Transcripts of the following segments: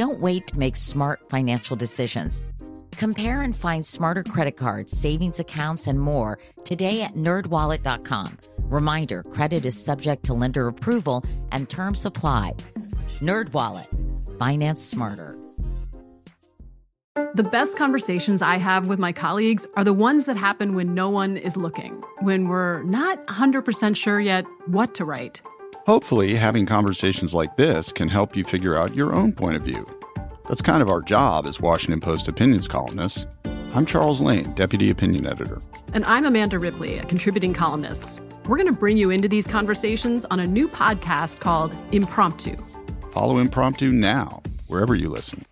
Don't wait to make smart financial decisions. Compare and find smarter credit cards, savings accounts, and more today at nerdwallet.com. Reminder credit is subject to lender approval and terms apply. NerdWallet, finance smarter. The best conversations I have with my colleagues are the ones that happen when no one is looking, when we're not 100% sure yet what to write. Hopefully, having conversations like this can help you figure out your own point of view. That's kind of our job as Washington Post opinions columnists. I'm Charles Lane, Deputy Opinion Editor. And I'm Amanda Ripley, a contributing columnist. We're going to bring you into these conversations on a new podcast called Impromptu. Follow Impromptu now, wherever you listen.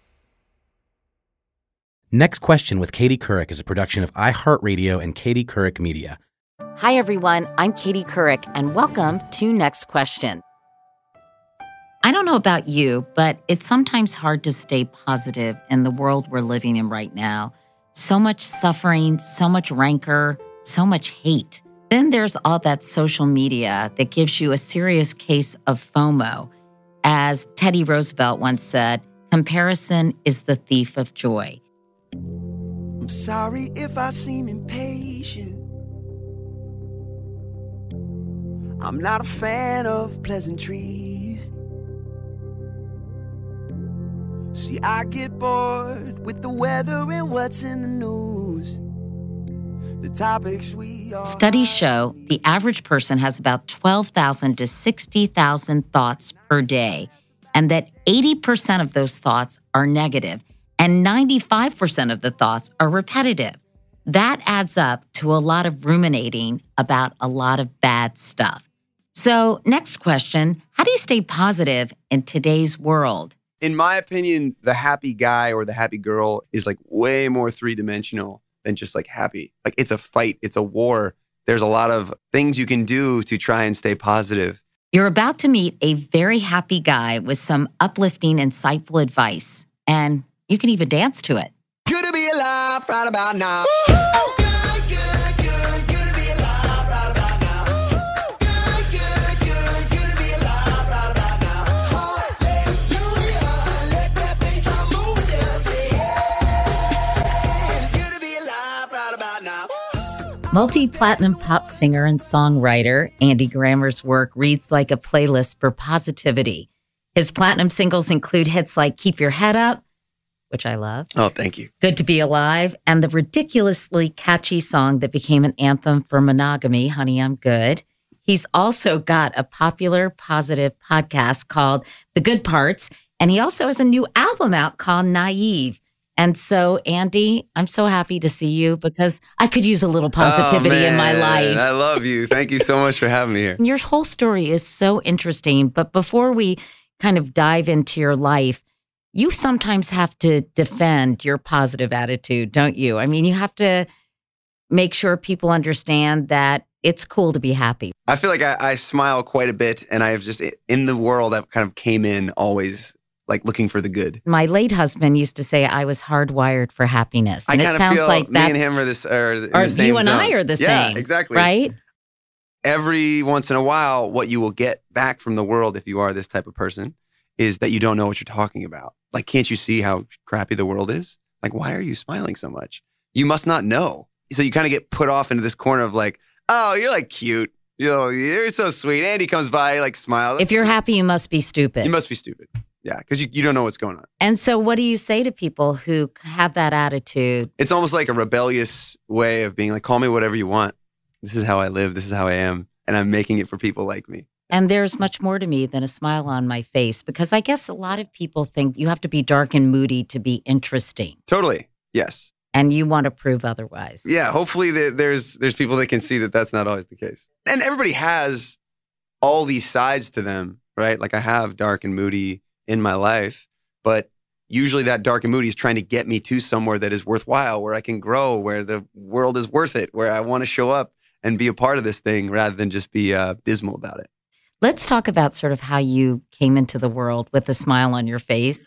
Next Question with Katie Couric is a production of iHeartRadio and Katie Couric Media. Hi, everyone. I'm Katie Couric, and welcome to Next Question. I don't know about you, but it's sometimes hard to stay positive in the world we're living in right now. So much suffering, so much rancor, so much hate. Then there's all that social media that gives you a serious case of FOMO. As Teddy Roosevelt once said, comparison is the thief of joy. I'm sorry if I seem impatient. I'm not a fan of pleasantries. See, I get bored with the weather and what's in the news. The topics we are. Studies show the average person has about 12,000 to 60,000 thoughts per day, and that 80% of those thoughts are negative, and 95% of the thoughts are repetitive. That adds up to a lot of ruminating about a lot of bad stuff. So, next question How do you stay positive in today's world? In my opinion, the happy guy or the happy girl is like way more three dimensional than just like happy. Like it's a fight, it's a war. There's a lot of things you can do to try and stay positive. You're about to meet a very happy guy with some uplifting, insightful advice, and you can even dance to it. Good to be alive right about now. Multi platinum pop singer and songwriter Andy Grammer's work reads like a playlist for positivity. His platinum singles include hits like Keep Your Head Up, which I love, Oh, thank you. Good to Be Alive, and the ridiculously catchy song that became an anthem for monogamy, Honey, I'm Good. He's also got a popular positive podcast called The Good Parts, and he also has a new album out called Naive. And so, Andy, I'm so happy to see you because I could use a little positivity Oh, in my oh, man, life. I love you. Thank you so much for having me here. Your whole story is so interesting. But before we kind of dive into your life, you sometimes have to defend your positive attitude, don't you? I mean, you have to make sure people understand that it's cool to be happy. I feel like I, I smile quite a bit, and I have just in the world I've kind of came in always like looking for the good. My late husband used to say I was hardwired for happiness. And it sounds like me and him are this are or the same you and zone. I are the yeah, same. exactly. Right? Every once in a while, what you will get back from the world if you are this type of person is that you don't know what you're talking about. Like, can't you see how crappy the world is? Like, why are you smiling so much? You must not know. So you kind of get put off into this corner of like, oh, you're like cute. You know, you're so sweet. Andy comes by, like smiles. If you're happy, you must be stupid. you must be stupid. Yeah, because you, you don't know what's going on. And so, what do you say to people who have that attitude? It's almost like a rebellious way of being like, call me whatever you want. This is how I live. This is how I am. And I'm making it for people like me. And there's much more to me than a smile on my face because I guess a lot of people think you have to be dark and moody to be interesting, Totally. Yes. and you want to prove otherwise. Yeah. Hopefully th- there's there's people that can see that that's not always the case. And everybody has all these sides to them, right? Like I have dark and moody in my life, but usually that dark and moody is trying to get me to somewhere that is worthwhile, where I can grow, where the world is worth it, where I want to show up and be a part of this thing rather than just be uh, dismal about it. Let's talk about sort of how you came into the world with a smile on your face.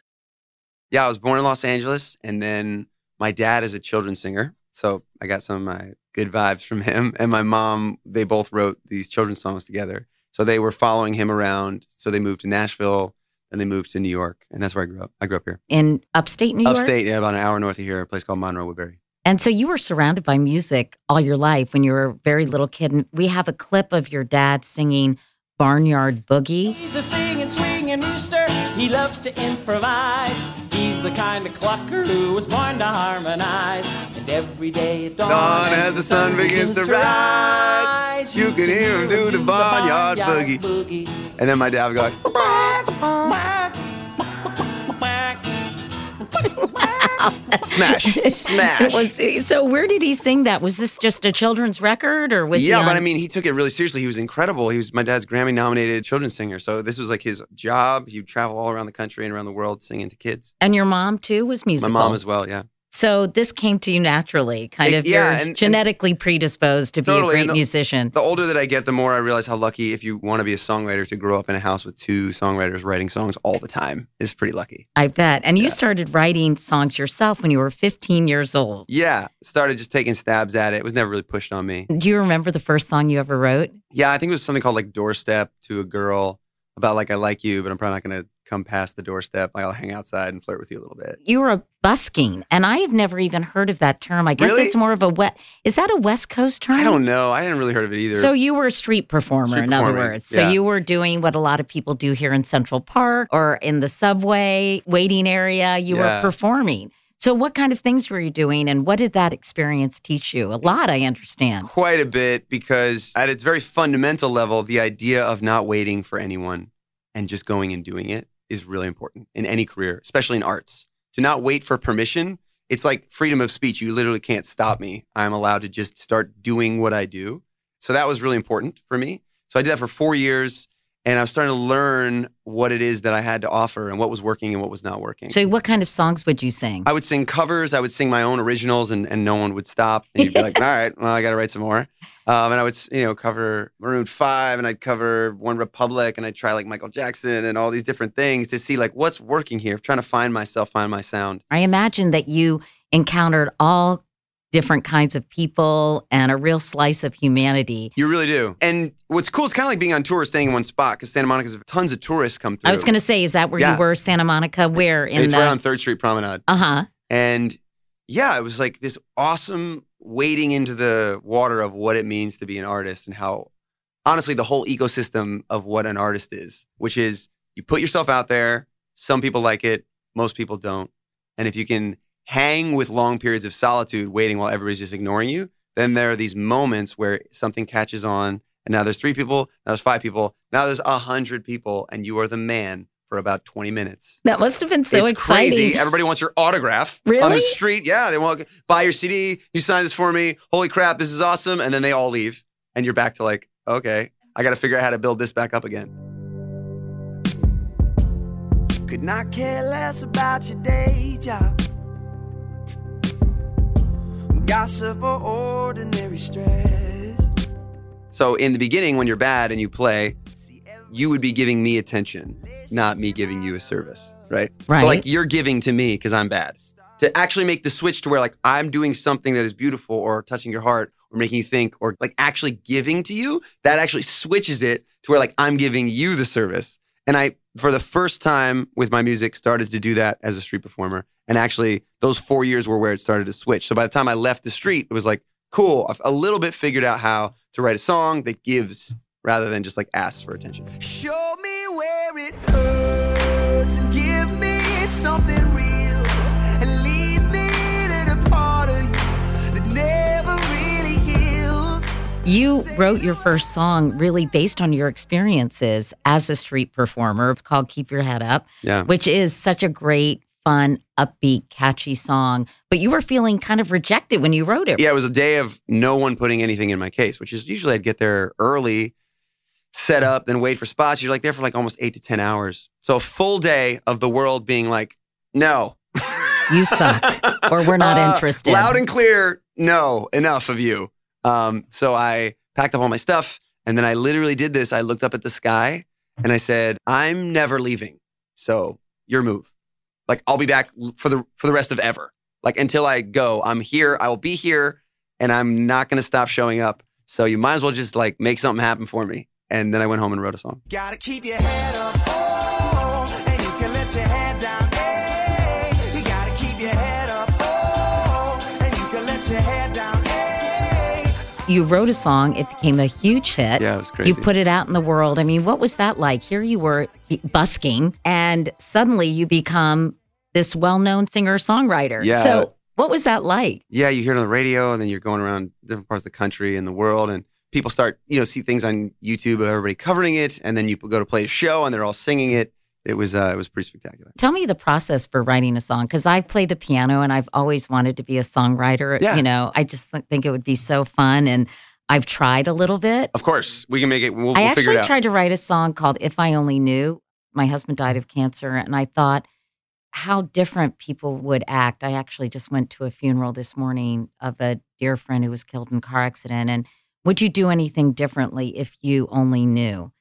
Yeah, I was born in Los Angeles, and then my dad is a children's singer, so I got some of my good vibes from him. And my mom, they both wrote these children's songs together, so they were following him around. So they moved to Nashville, and they moved to New York, and that's where I grew up. I grew up here, In upstate New York? upstate, yeah, about an hour north of here, a place called Monroe Woodbury. And so you were surrounded by music all your life when you were a very little kid. And we have a clip of your dad singing Barnyard Boogie. He's a singing, swinging rooster. He loves to improvise. He's the kind of clucker who was born to harmonize. And every day at dawn, Dawn as the sun begins to rise, you can hear him do the barnyard boogie. boogie. And then my dad would go, like, smash, smash. Was so. Where did he sing that? Was this just a children's record, or was he yeah, on- but I mean, he took it really seriously. He was incredible. He was my dad's Grammy nominated children's singer. So this was like his job. He would travel all around the country and around the world singing to kids. And your mom too was musical. My mom as well, yeah. So this came to you naturally, kind It- of. yeah, and- and- genetically predisposed to be a great the- musician. The older that I get, the more I realize how lucky if you want to be a songwriter to grow up in a house with two songwriters writing songs all the time is pretty lucky. I bet. And you started writing songs yourself when you were 15 years old. Yeah, started just taking stabs at it. It was never really pushed on me. Do you remember the first song you ever wrote? Yeah, I think it was something called like Doorstep to a girl about like I like you, but I'm probably not going to come past the doorstep. Like I'll hang outside and flirt with you a little bit. You were a busking, and I have never even heard of that term. I guess Really? it's more of a wet. Is that a West Coast term? I don't know. I hadn't really heard of it either. So you were a street performer, Street in other words. So yeah. you were doing what a lot of people do here in Central Park or in the subway waiting area. You were performing. So what kind of things were you doing, and what did that experience teach you? A lot, I understand. quite a bit because at its very fundamental level, the idea of not waiting for anyone and just going and doing it is really important in any career, especially in arts. To not wait for permission, it's like freedom of speech. You literally can't stop me. I'm allowed to just start doing what I do. So that was really important for me. So I did that for four years and I was starting to learn what it is that I had to offer and what was working and what was not working. So what kind of songs would you sing? I would sing covers. I would sing my own originals, and, and no one would stop. And you'd be like, "All right, well, I got to write some more." Um, and I would, you know, cover Maroon Five, and I'd cover One Republic, and I'd try like Michael Jackson and all these different things to see like what's working here. trying to find myself, find my sound. I imagine that you encountered all different kinds of people and a real slice of humanity. You really do. And what's cool is kind of like being on tour, staying in one spot because Santa Monica's tons of tourists come through. I was going to say, is that where Yeah. you were, Santa Monica? Where in It's the? right on Third Street Promenade. uh huh. And yeah, it was like this awesome wading into the water of what it means to be an artist and how honestly the whole ecosystem of what an artist is, which is you put yourself out there. Some people like it, most people don't. And if you can hang with long periods of solitude waiting while everybody's just ignoring you, then there are these moments where something catches on. And now there's three people, now there's five people, now there's a hundred people, and you are the man for about 20 minutes That must have been so it's exciting. crazy. Everybody wants your autograph really? on the street. Yeah, they want buy your CD. You sign this for me. Holy crap, this is awesome. And then they all leave, and you're back to like, okay, I got to figure out how to build this back up again. Could not care less about your day job. Gossip or ordinary stress. So in the beginning, when you're bad and you play, you would be giving me attention, not me giving you a service, right? Right. So like you're giving to me because I'm bad. To actually make the switch to where like I'm doing something that is beautiful or touching your heart or making you think or like actually giving to you, that actually switches it to where like I'm giving you the service. And I, for the first time with my music, started to do that as a street performer. And actually, those four years were where it started to switch. So by the time I left the street, it was like, cool, I've a little bit figured out how to write a song that gives rather than just like asks for attention. Show me where it hurts and give me something You wrote your first song really based on your experiences as a street performer. It's called Keep Your Head Up, Yeah. which is such a great, fun, upbeat, catchy song. But you were feeling kind of rejected when you wrote it. Yeah, it was a day of no one putting anything in my case, which is usually I'd get there early, set up, then wait for spots. You're like there for like almost eight to 10 hours. So a full day of the world being like, no. You suck, or we're not Uh, interested. Loud and clear, no, enough of you. Um, so I packed up all my stuff and then I literally did this. I looked up at the sky and I said, I'm never leaving. So your move. Like I'll be back for the for the rest of ever. Like until I go, I'm here. I will be here and I'm not gonna stop showing up. So you might as well just like make something happen for me. And then I went home and wrote a song. Gotta keep your head up, oh, you wrote a song, it became a huge hit. Yeah, it was crazy. You put it out in the world. I mean, what was that like? Here you were busking, and suddenly you become this well known singer songwriter. Yeah. So, what was that like? yeah, you hear it on the radio, and then you're going around different parts of the country and the world, and people start, you know, see things on YouTube of everybody covering it, and then you go to play a show, and they're all singing it. It was, uh, it was pretty spectacular. Tell me the process for writing a song because I play the piano and I've always wanted to be a songwriter. Yeah. You know, I just th- think it would be so fun, and I've tried a little bit. Of course, we can make it. We'll, I we'll figure actually it out. tried to write a song called If I Only Knew. My husband died of cancer, and I thought how different people would act. I actually just went to a funeral this morning of a dear friend who was killed in a car accident. And would you do anything differently if you only knew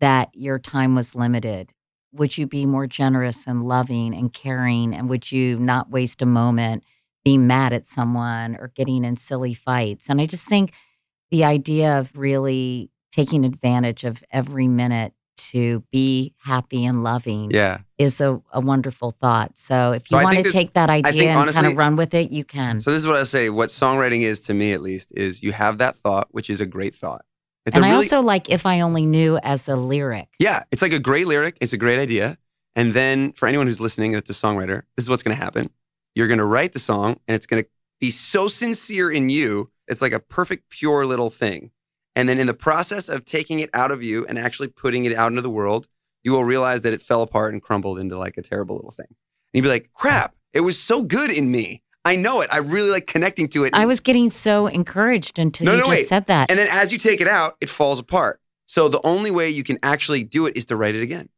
that your time was limited? Would you be more generous and loving and caring? And would you not waste a moment being mad at someone or getting in silly fights? And I just think the idea of really taking advantage of every minute to be happy and loving yeah. is a, a wonderful thought. So if you I want to that- take that idea think and kind of run with it, you can. So this is what I say. What songwriting is to me, at least, is you have that thought, which is a great thought. It's and a I really, also like if I only knew as a lyric. yeah, it's like a great lyric. It's a great idea. And then for anyone who's listening that's a songwriter, this is what's going to happen. You're going to write the song, and it's going to be so sincere in you. It's like a perfect, pure little thing. And then in the process of taking it out of you and actually putting it out into the world, you will realize that it fell apart and crumbled into like a terrible little thing. And you'd be like, crap, it was so good in me. I know it. I really like connecting to it. I was getting so encouraged until No, you no, just wait. said that. And then as you take it out, it falls apart. So the only way you can actually do it is to write it again.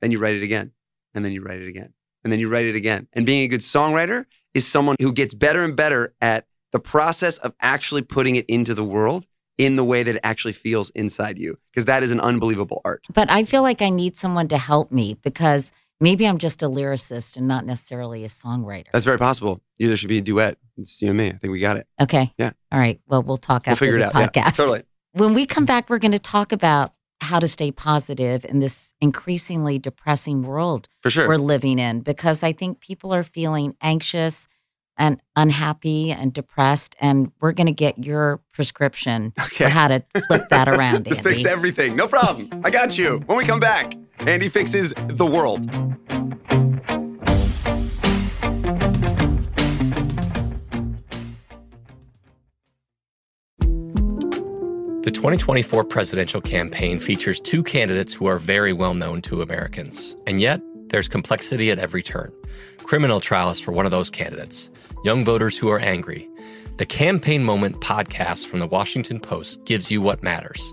Then you write it again. And then you write it again. And then you write it again. And being a good songwriter is someone who gets better and better at the process of actually putting it into the world in the way that it actually feels inside you. Because that is an unbelievable art. but I feel like I need someone to help me because maybe I'm just a lyricist and not necessarily a songwriter. That's very possible. Either should be a duet. It's you and me. I think we got it. okay. Yeah. All right. Well, we'll talk We'll after figure it this out. Yeah, podcast. totally. When we come back, we're going to talk about how to stay positive in this increasingly depressing world For sure. we're living in because I think people are feeling anxious and unhappy and depressed. And we're going to get your prescription Okay. for how to flip that around, to fix everything. No problem. I got you. When we come back, Andy fixes the world. The 2024 presidential campaign features two candidates who are very well known to Americans. And yet, there's complexity at every turn. Criminal trials for one of those candidates, young voters who are angry. The Campaign Moment podcast from the Washington Post gives you what matters.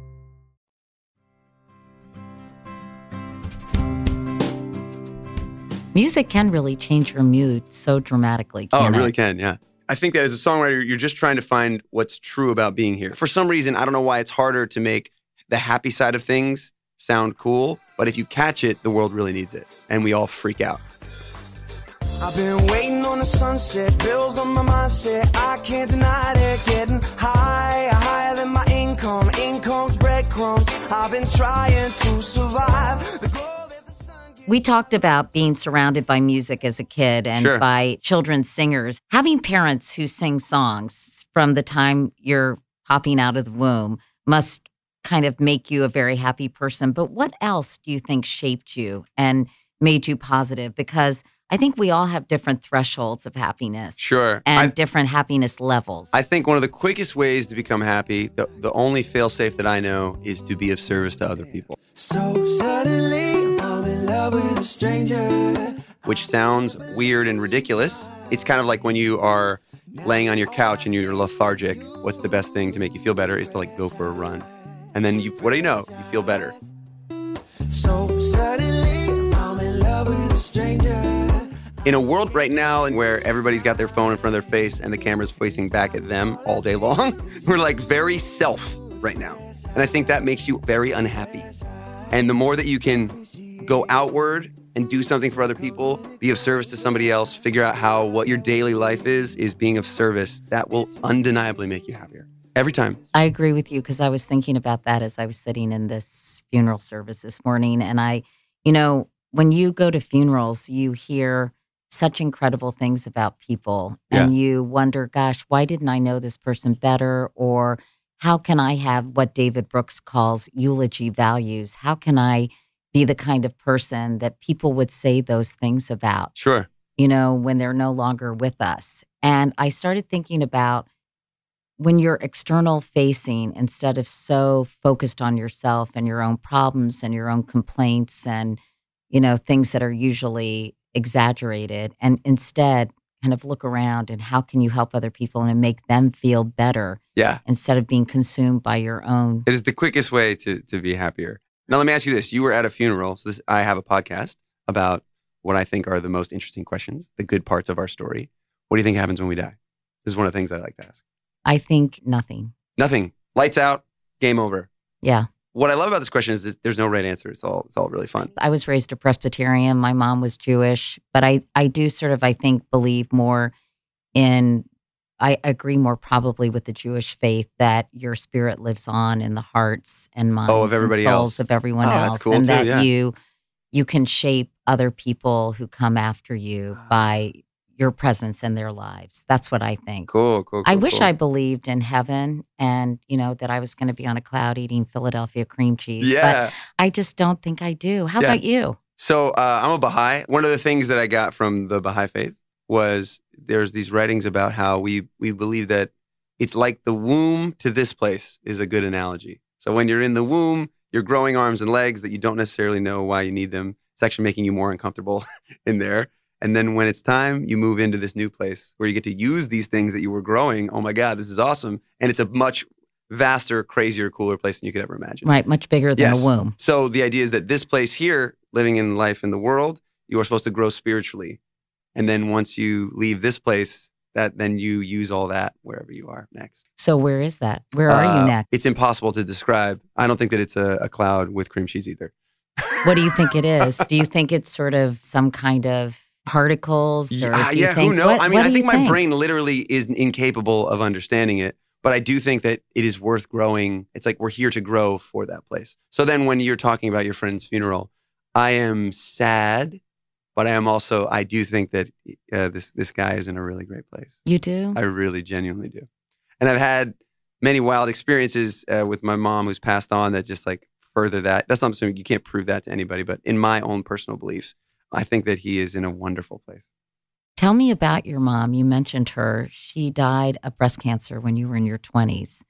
Music can really change your mood so dramatically. Oh, it really can, yeah. I think that as a songwriter, you're just trying to find what's true about being here. For some reason, I don't know why it's harder to make the happy side of things sound cool, but if you catch it, the world really needs it. And we all freak out. I've been waiting on the sunset, bills on my mindset. I can't deny it, getting higher, higher than my income. Income's breadcrumbs. I've been trying to survive. The We talked about being surrounded by music as a kid and Sure. by children's singers. Having parents who sing songs from the time you're popping out of the womb must kind of make you a very happy person. But what else do you think shaped you and made you positive? Because I think we all have different thresholds of happiness Sure. and I, different happiness levels. I think one of the quickest ways to become happy, the, the only failsafe that I know, is to be of service to other people, So suddenly, which sounds weird and ridiculous. It's kind of like when you are laying on your couch and you're lethargic. What's the best thing to make you feel better is to like go for a run. And then you, what do you know? You feel better. So suddenly, I'm in love with a stranger. In a world right now where everybody's got their phone in front of their face and the camera's facing back at them all day long, we're like very self right now. And I think that makes you very unhappy. And the more that you can go outward and do something for other people, be of service to somebody else, figure out how what your daily life is, is being of service, that will undeniably make you happier. Every time. I agree with you because I was thinking about that as I was sitting in this funeral service this morning. And I, you know, when you go to funerals, you hear such incredible things about people and you wonder, gosh, why didn't I know this person better? Or how can I have what David Brooks calls eulogy values? How can I be the kind of person that people would say those things about? Sure. you know, when they're no longer with us. And I started thinking about when you're external facing instead of so focused on yourself and your own problems and your own complaints and, you know, things that are usually exaggerated, and instead kind of look around and how can you help other people and make them feel better Yeah. instead of being consumed by your own. It is the quickest way to, to be happier. Now, let me ask you this. You were at a funeral. So this, I have a podcast about what I think are the most interesting questions, the good parts of our story. What do you think happens when we die? This is one of the things I like to ask. I think nothing. Nothing. Lights out. Game over. Yeah. What I love about this question is there's no right answer. It's all it's all really fun. I was raised a Presbyterian. My mom was Jewish, but I, I do sort of, I think, believe more in, I agree more probably with the Jewish faith that your spirit lives on in the hearts and minds Oh, of everybody and souls else. of everyone Oh, else. cool and too, that yeah. you, you can shape other people who come after you Ah. by your presence in their lives. That's what I think. Cool, cool. Cool I wish cool. I believed in heaven and, you know, that I was going to be on a cloud eating Philadelphia cream cheese. Yeah. But I just don't think I do. How Yeah. about you? So uh, I'm a Baha'i. One of the things that I got from the Baha'i faith was there's these writings about how we we believe that it's like the womb to this place is a good analogy. So when you're in the womb, you're growing arms and legs that you don't necessarily know why you need them. It's actually making you more uncomfortable in there. And then when it's time, you move into this new place where you get to use these things that you were growing. Oh my God, this is awesome. And it's a much vaster, crazier, cooler place than you could ever imagine. Right, much bigger than Yes. a womb. So the idea is that this place here, living in life in the world, you are supposed to grow spiritually. And then once you leave this place, that then you use all that wherever you are next. So where is that? Where are Uh, you next? It's impossible to describe. I don't think that it's a, a cloud with cream cheese either. What do you think it is? do you think it's sort of some kind of particles? Or Yeah, yeah, think, who knows? what- I mean, I think my brain literally is incapable of understanding it, but I do think that it is worth growing. It's like we're here to grow for that place. So then when you're talking about your friend's funeral, I am sad, but I am also, I do think that uh, this, this guy is in a really great place. You do? I really genuinely do. And I've had many wild experiences uh, with my mom who's passed on that just like further that. That's not something you can't prove that to anybody, but in my own personal beliefs, I think that he is in a wonderful place. Tell me about your mom. You mentioned her. She died of breast cancer when you were in your 20s.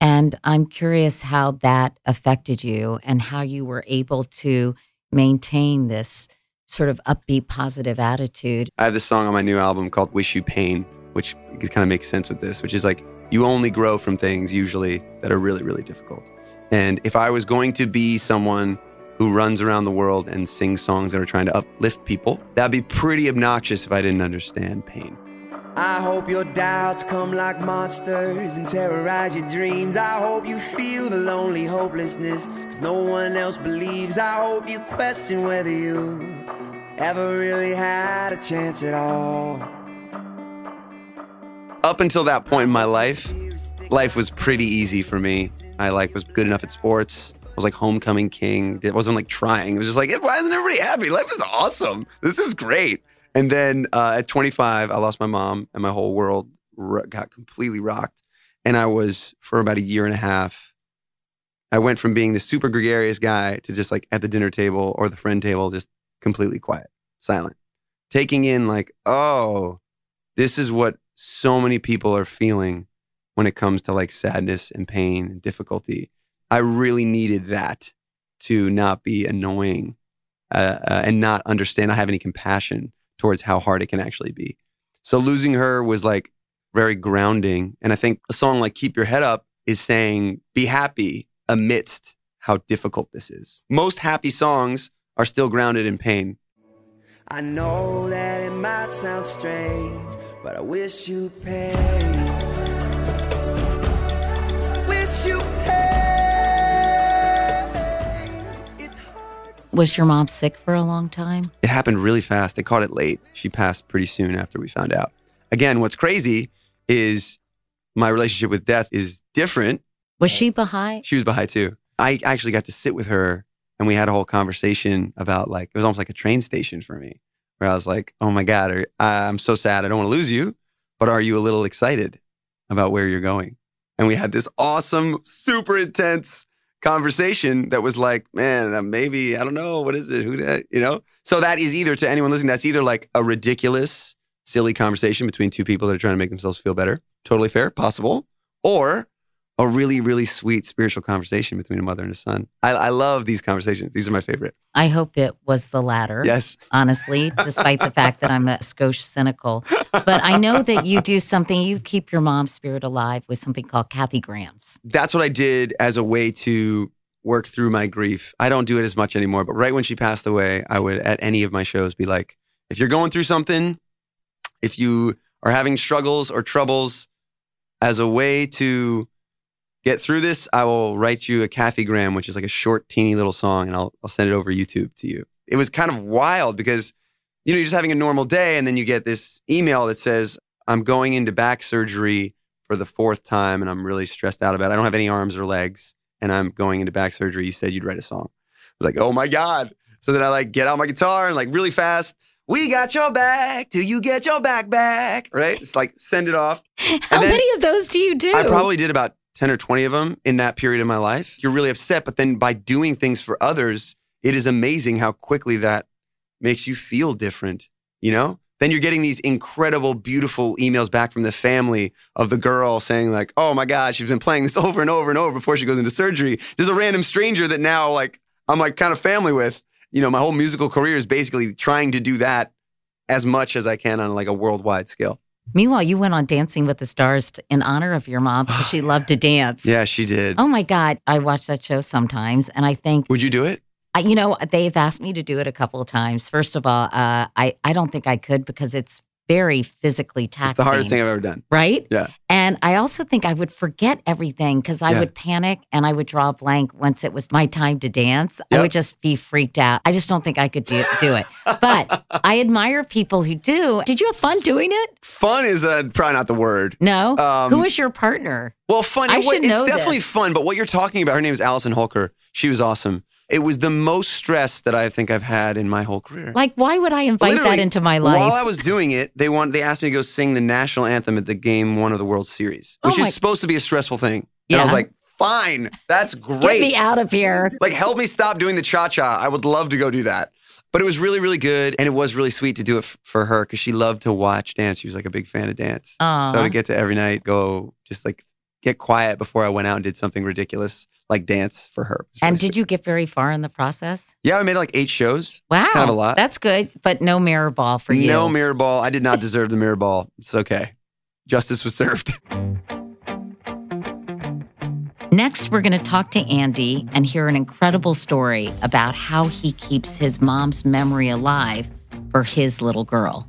And I'm curious how that affected you and how you were able to maintain this sort of upbeat, positive attitude. I have this song on my new album called Wish You Pain, which kind of makes sense with this, which is like you only grow from things usually that are really, really difficult. And if I was going to be someone who runs around the world and sings songs that are trying to uplift people, that'd be pretty obnoxious if I didn't understand pain. I hope your doubts come like monsters and terrorize your dreams. I hope you feel the lonely hopelessness, cause no one else believes. I hope you question whether you ever really had a chance at all. Up until that point in my life, life was pretty easy for me. I like was good enough at sports. I was like homecoming king. It wasn't like trying. It was just like, why isn't everybody happy? Life is awesome. This is great. And then uh, at 25, I lost my mom, and my whole world ro- got completely rocked. And I was for about a year and a half. I went from being the super gregarious guy to just like at the dinner table or the friend table, just completely quiet, silent, taking in like, oh, this is what so many people are feeling when it comes to like sadness and pain and difficulty. I really needed that to not be annoying uh, uh, and not understand, not have any compassion towards how hard it can actually be. So losing her was like very grounding. And I think a song like Keep Your Head Up is saying, be happy amidst how difficult this is. Most happy songs are still grounded in pain. I know that it might sound strange, but I wish you pain. Was your mom sick for a long time? It happened really fast. They caught it late. She passed pretty soon after we found out. Again, what's crazy is my relationship with death is different. Was she Baha'i? She was Baha'i too. I actually got to sit with her and we had a whole conversation about like, it was almost like a train station for me where I was like, oh my God, are, I'm so sad. I don't want to lose you, but are you a little excited about where you're going? And we had this awesome, super intense conversation that was like, man, maybe, I don't know, what is it? Who that, you know? So that is either to anyone listening, that's either like a ridiculous, silly conversation between two people that are trying to make themselves feel better. Totally fair, possible. Or a really, really sweet spiritual conversation between a mother and a son. I, I love these conversations. These are my favorite. I hope it was the latter. Yes. Honestly, despite the fact that I'm a skosh cynical. But I know that you do something, you keep your mom's spirit alive with something called Kathy Grams. That's what I did as a way to work through my grief. I don't do it as much anymore, but right when she passed away, I would at any of my shows be like, if you're going through something, if you are having struggles or troubles, as a way to get through this, I will write you a Kathy Gram, which is like a short, teeny little song, and I'll, I'll send it over YouTube to you. It was kind of wild because, you know, you're just having a normal day, and then you get this email that says, I'm going into back surgery for the fourth time, and I'm really stressed out about it. I don't have any arms or legs, and I'm going into back surgery. You said you'd write a song. I was like, oh my God. So then I like get out my guitar and like really fast, we got your back till you get your back back, right? It's like send it off. How then- many of those do you do? I probably did about 10 or 20 of them in that period of my life. You're really upset, but then by doing things for others, it is amazing how quickly that makes you feel different, you know? Then you're getting these incredible, beautiful emails back from the family of the girl saying, like, oh my God, she's been playing this over and over and over before she goes into surgery. There's a random stranger that now, like, I'm like kind of family with. You know, my whole musical career is basically trying to do that as much as I can on like a worldwide scale. Meanwhile, you went on Dancing with the Stars in honor of your mom because she loved to dance. Yeah, she did. Oh my God. I watch that show sometimes and I think, Would you do it? I, you know, they've asked me to do it a couple of times. First of all, uh, I, I don't think I could because it's very physically taxing. It's the hardest thing I've ever done. Right? Yeah. And I also think I would forget everything because I Yeah. would panic and I would draw a blank once it was my time to dance. I would just be freaked out. I just don't think I could do, do it. But I admire people who do. Did you have fun doing it? Fun is uh, probably not the word. No. Um, who was your partner? Well, fun. I it should it's know definitely this. fun. But what you're talking about, her name is Allison Holker. She was awesome. It was the most stress that I think I've had in my whole career. Like, why would I invite that into my life? While I was doing it, they want they asked me to go sing the national anthem at the game one of the World Series, Oh which my- is supposed to be a stressful thing. And I was like, fine, that's great. Get me out of here. Like, help me stop doing the cha cha. I would love to go do that. But it was really, really good. And it was really sweet to do it f- for her because she loved to watch dance. She was like a big fan of dance. Aw. So to get to every night go just like get quiet before I went out and did something ridiculous like dance for her. was And really did you get very far in the process? Yeah, I made like eight shows. Wow. Kind of a lot. That's good, but no mirror ball for you. No mirror ball. I did not deserve the mirror ball. It's okay. Justice was served. Next, we're going to talk to Andy and hear an incredible story about how he keeps his mom's memory alive for his little girl.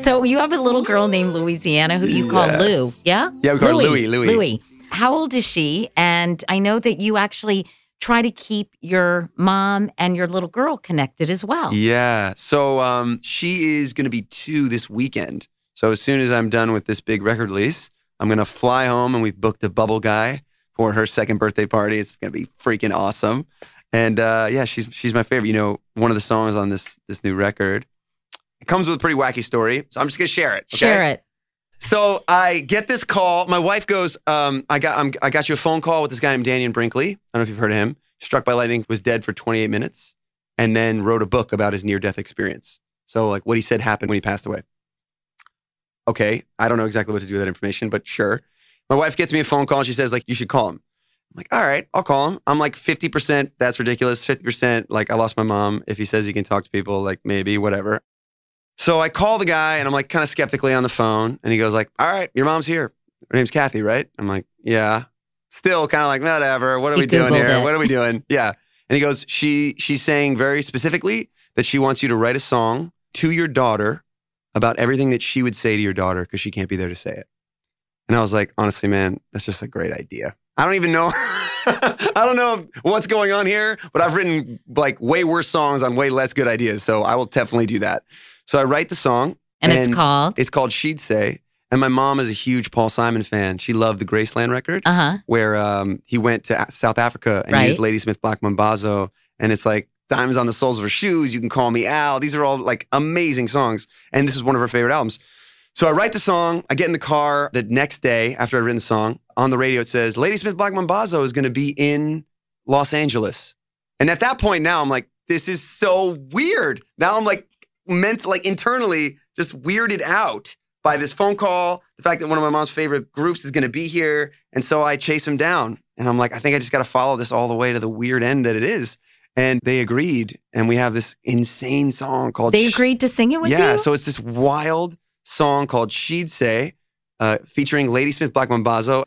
So you have a little girl named Louisiana who you call Yes. Lou, yeah? Yeah, we call her Louie, Louie. Louie. How old is she? And I know that you actually try to keep your mom and your little girl connected as well. Yeah. So um, she is going to be two this weekend. So as soon as I'm done with this big record release, I'm going to fly home and we've booked a bubble guy for her second birthday party. It's going to be freaking awesome. And uh, yeah, she's she's my favorite. You know, one of the songs on this this new record. It comes with a pretty wacky story. So I'm just going to share it. okay? Share it. So I get this call. My wife goes, um, I got I'm, I got you a phone call with this guy named Dannion Brinkley. I don't know if you've heard of him. Struck by lightning, was dead for 28 minutes, and then wrote a book about his near death experience. So like what he said happened when he passed away. Okay, I don't know exactly what to do with that information, but sure. My wife gets me a phone call and she says like you should call him. I'm like, all right, I'll call him. I'm like 50%, that's ridiculous. 50%, like I lost my mom. If he says he can talk to people, like maybe, whatever. So I call the guy and I'm like kind of skeptically on the phone. And he goes like, all right, your mom's here. Her name's Kathy, right? I'm like, yeah. Still kind of like, whatever. What are You we doing here? it. What are we doing? yeah. And he goes, she she's saying very specifically that she wants you to write a song to your daughter about everything that she would say to your daughter because she can't be there to say it. And I was like, honestly, man, that's just a great idea. I don't even know. I don't know what's going on here, but I've written like way worse songs on way less good ideas. So I will definitely do that. So I write the song. And it's called? It's called She'd Say. And my mom is a huge Paul Simon fan. She loved the Graceland record Uh huh. where um, he went to South Africa and Right. used Ladysmith Black Mambazo. And it's like Diamonds on the Soles of Her Shoes, You Can Call Me Al. These are all like amazing songs. And this is one of her favorite albums. So I write the song. I get in the car the next day after I've written the song. On the radio, it says Ladysmith Black Mambazo is going to be in Los Angeles. And at that point now, I'm like, this is so weird. Now I'm like, meant like internally just weirded out by this phone call, the fact that one of my mom's favorite groups is going to be here. And so I chase him down. And I'm like, I think I just got to follow this all the way to the weird end that it is. And they agreed. And we have this insane song called They agreed to sing it with yeah, you? Yeah. So it's this wild song called She'd Say, uh, featuring Ladysmith Black Mambazo.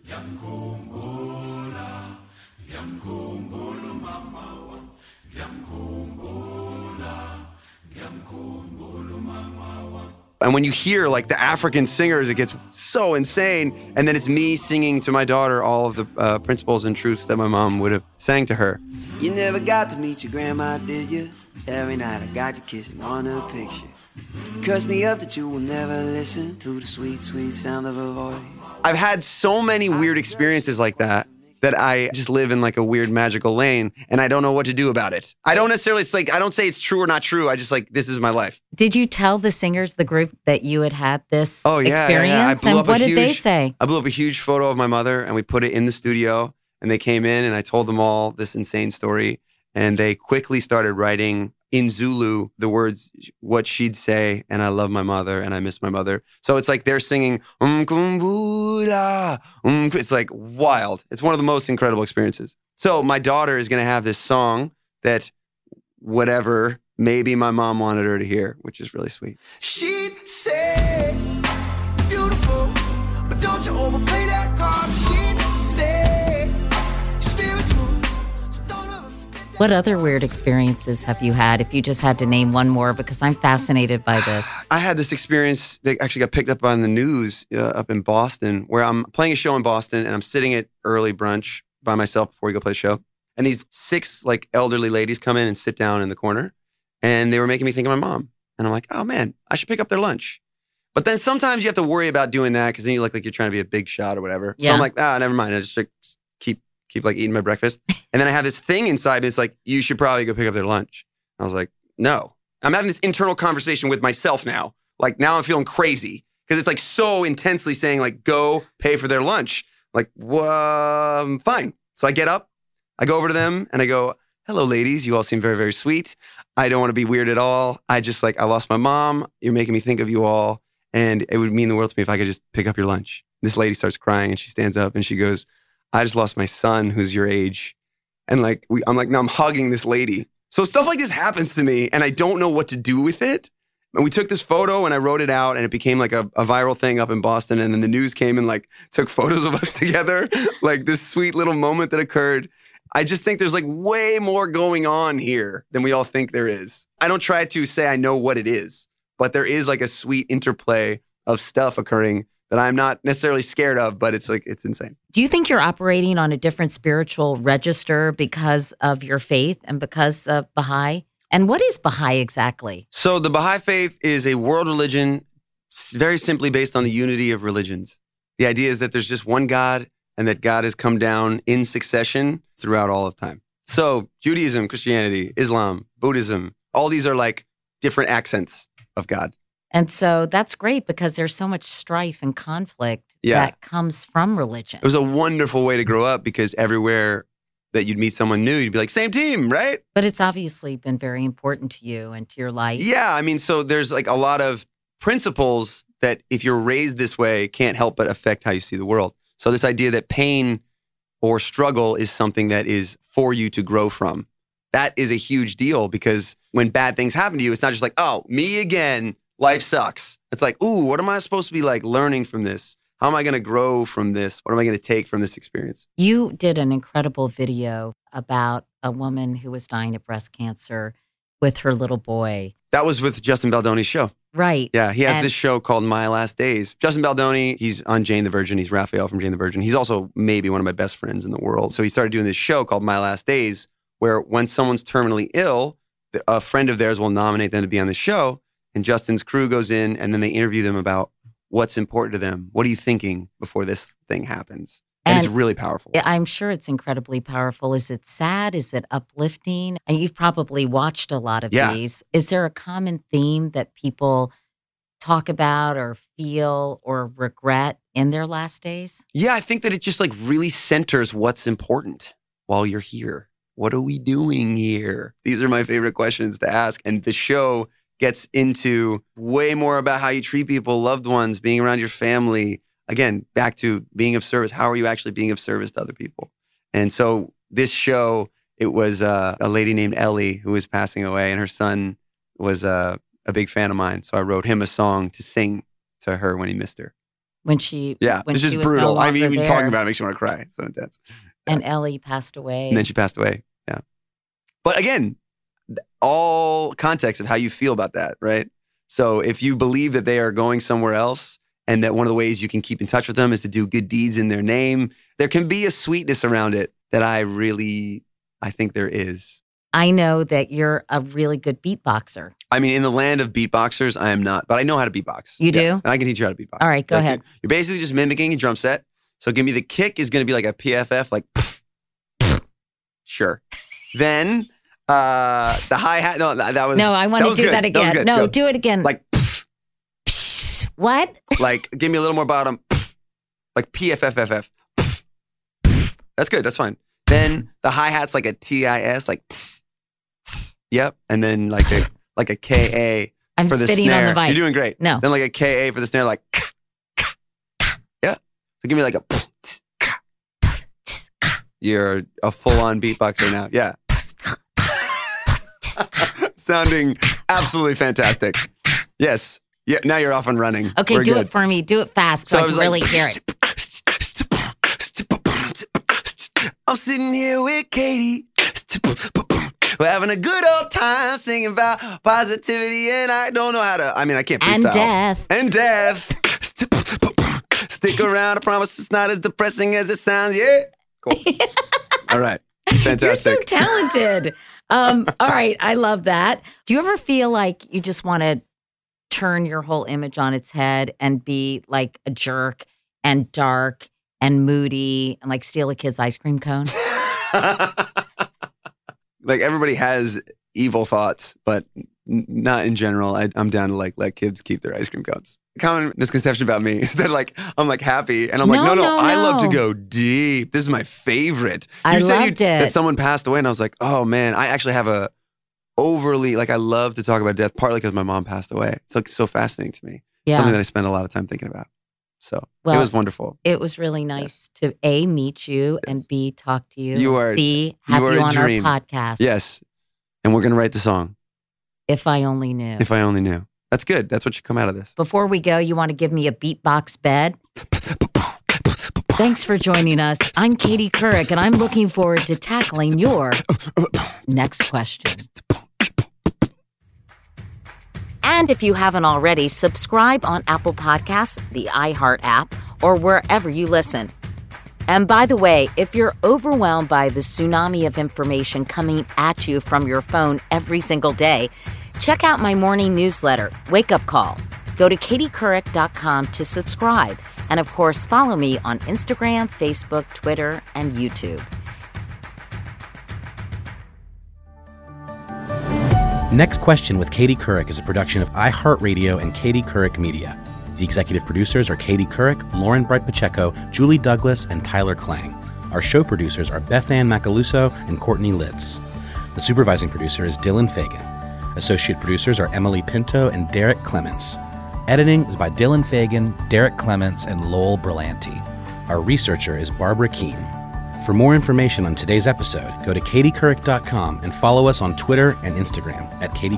And when you hear like the African singers, it gets so insane. And then it's me singing to my daughter all of the uh, principles and truths that my mom would have sang to her. You never got to meet your grandma, did you? Every night I got you kissing on her picture. Cuss me up that you will never listen to the sweet, sweet sound of her voice. I've had so many weird experiences like that that I just live in like a weird magical lane and I don't know what to do about it. I don't necessarily, it's like, I don't say it's true or not true. I just like, this is my life. Did you tell the singers, the group, that you had had this Oh, yeah. yeah, experience? yeah. I blew and up what a did they say? I blew up a huge photo of my mother and we put it in the studio and they came in and I told them all this insane story and they quickly started writing in Zulu the words what she'd say and I love my mother and I miss my mother. So it's like they're singing Umkumbula. Um, it's like wild. It's one of the most incredible experiences. So my daughter is going to have this song that whatever maybe my mom wanted her to hear, which is really sweet. She'd say, What other weird experiences have you had if you just had to name one more? Because I'm fascinated by this. I had this experience that actually got picked up on the news uh, up in Boston, where I'm playing a show in Boston and I'm sitting at early brunch by myself before we go play the show. And these six like elderly ladies come in and sit down in the corner, and they were making me think of my mom. And I'm like, oh man, I should pick up their lunch. But then sometimes you have to worry about doing that because then you look like you're trying to be a big shot or whatever. So Yeah. I'm like, ah, never mind. I just like, keep like eating my breakfast. and then I have this thing inside me. It's like you should probably go pick up their lunch. I was like, no. I'm having this internal conversation with myself now. Like now I'm feeling crazy because it's like so intensely saying like go pay for their lunch. Like, well, um, fine. So I get up, I go over to them and I go, hello, ladies. You all seem very, very sweet. I don't want to be weird at all. I just like, I lost my mom. You're making me think of you all. And it would mean the world to me if I could just pick up your lunch. This lady starts crying and she stands up and she goes, I just lost my son who's your age. And like, we, I'm like, no, I'm hugging this lady. So stuff like this happens to me and I don't know what to do with it. And we took this photo and I wrote it out and it became like a, a viral thing up in Boston. And then the news came and like took photos of us together, like this sweet little moment that occurred. I just think there's like way more going on here than we all think there is. I don't try to say I know what it is, but there is like a sweet interplay of stuff occurring that I'm not necessarily scared of, but it's like, it's insane. Do you think you're operating on a different spiritual register because of your faith and because of Baha'i? And what is Baha'i exactly? So the Baha'i faith is a world religion, very simply based on the unity of religions. The idea is that there's just one God and that God has come down in succession throughout all of time. So Judaism, Christianity, Islam, Buddhism, all these are like different accents of God. And so that's great because there's so much strife and conflict Yeah. that comes from religion. It was a wonderful way to grow up because everywhere that you'd meet someone new, you'd be like, same team, right? But it's obviously been very important to you and to your life. Yeah, I mean, so there's like a lot of principles that if you're raised this way can't help but affect how you see the world. So this idea that pain or struggle is something that is for you to grow from. That is a huge deal because when bad things happen to you, it's not just like, oh, me again, life sucks. It's like, ooh, what am I supposed to be like learning from this? How am I going to grow from this? What am I going to take from this experience? You did an incredible video about a woman who was dying of breast cancer with her little boy. That was with Justin Baldoni's show. Right. Yeah, he has And- this show called My Last Days. Justin Baldoni, he's on Jane the Virgin. He's Rafael from Jane the Virgin. He's also maybe one of my best friends in the world. So he started doing this show called My Last Days, where when someone's terminally ill, a friend of theirs will nominate them to be on the show, and Justin's crew goes in and then they interview them about what's important to them. What are you thinking before this thing happens? And, it's really powerful. I'm sure it's incredibly powerful. Is it sad? Is it uplifting? And you've probably watched a lot of Yeah. these. Is there a common theme that people talk about or feel or regret in their last days? Yeah, I think that it just like really centers what's important while you're here. What are we doing here? These are my favorite questions to ask. And the show gets into way more about how you treat people, loved ones, being around your family. Again, back to being of service. How are you actually being of service to other people? And so this show, it was uh, a lady named Ellie who was passing away, and her son was uh, a big fan of mine. So I wrote him a song to sing to her when he missed her. When she Yeah, when it's just was no brutal. I mean, even talking about it makes you want to cry. So intense. and Ellie passed away. And then she passed away. Yeah. But again, all context of how you feel about that, right? So if you believe that they are going somewhere else and that one of the ways you can keep in touch with them is to do good deeds in their name, there can be a sweetness around it that I really, I think there is. I know that you're a really good beatboxer. I mean, in the land of beatboxers, I am not, but I know how to beatbox. You do? Yes, and I can teach you how to beatbox. All right, go Like, ahead. you- You're basically just mimicking a drum set. So give me the kick is going to be like a PFF, like sure. Then uh the hi hat. No, that, that was No, I want to do good. that again. good. no, Go. do it again. like what? like give me a little more bottom, like PFFFF. That's good. That's fine. Then the hi hat's like a TIS, like yep, and then like a like a KA I'm for the spitting on the mic. You're doing great. No. Then like a KA for the snare, like yeah. So give me like a. You're a full on beatboxer now. Yeah. Sounding absolutely fantastic. Yes. Yeah. Now you're off and running. Okay, We're do good. it for me. Do it fast so, So I can like- really hear it. I'm sitting here with Katie. We're having a good old time singing about positivity, and I don't know how to. I mean, I can't And freestyle. death. And death. Stick around. I promise it's not as depressing as it sounds. Yeah. Cool. All right. You're so Fantastic. talented. Um, all right, I love that. Do you ever feel like you just want to turn your whole image on its head and be like a jerk and dark and moody and like steal a kid's ice cream cone? like everybody has evil thoughts, but not in general. I, I'm down to like let kids keep their ice cream cones. Common misconception about me is that like I'm like happy and I'm like No, no no, no, I love to go deep. This is my favorite. I you said loved you, it. that someone passed away and I was like oh man I actually have a overly like I love to talk about death partly because my mom passed away. It's like so fascinating to me. Yeah. Something that I spend a lot of time thinking about. So well, it was wonderful. It was really nice to A, meet you and B, talk to you. You are- C, you have are you, a on dream. our podcast. Yes, and we're gonna write the song. If I only knew. If I only knew. That's good. That's what should come out of this. Before we go, you want to give me a beatbox bed? Thanks for joining us. I'm Katie Couric, and I'm looking forward to tackling your next question. And if you haven't already, subscribe on Apple Podcasts, the iHeart app, or wherever you listen. And by the way, if you're overwhelmed by the tsunami of information coming at you from your phone every single day, check out my morning newsletter, Wake Up Call. Go to katiecouric.com to subscribe. And of course, follow me on Instagram, Facebook, Twitter, and YouTube. Next Question with Katie Couric is a production of iHeartRadio and Katie Couric Media. The executive producers are Katie Couric, Lauren Bright Pacheco, Julie Douglas, and Tyler Klang. Our show producers are Beth Ann Macaluso and Courtney Litz. The supervising producer is Dylan Fagan. Associate producers are Emily Pinto and Derek Clements. Editing is by Dylan Fagan, Derek Clements, and Lowell Berlante. Our researcher is Barbara Keene. For more information on today's episode, go to katiecouric.com and follow us on Twitter and Instagram at Katie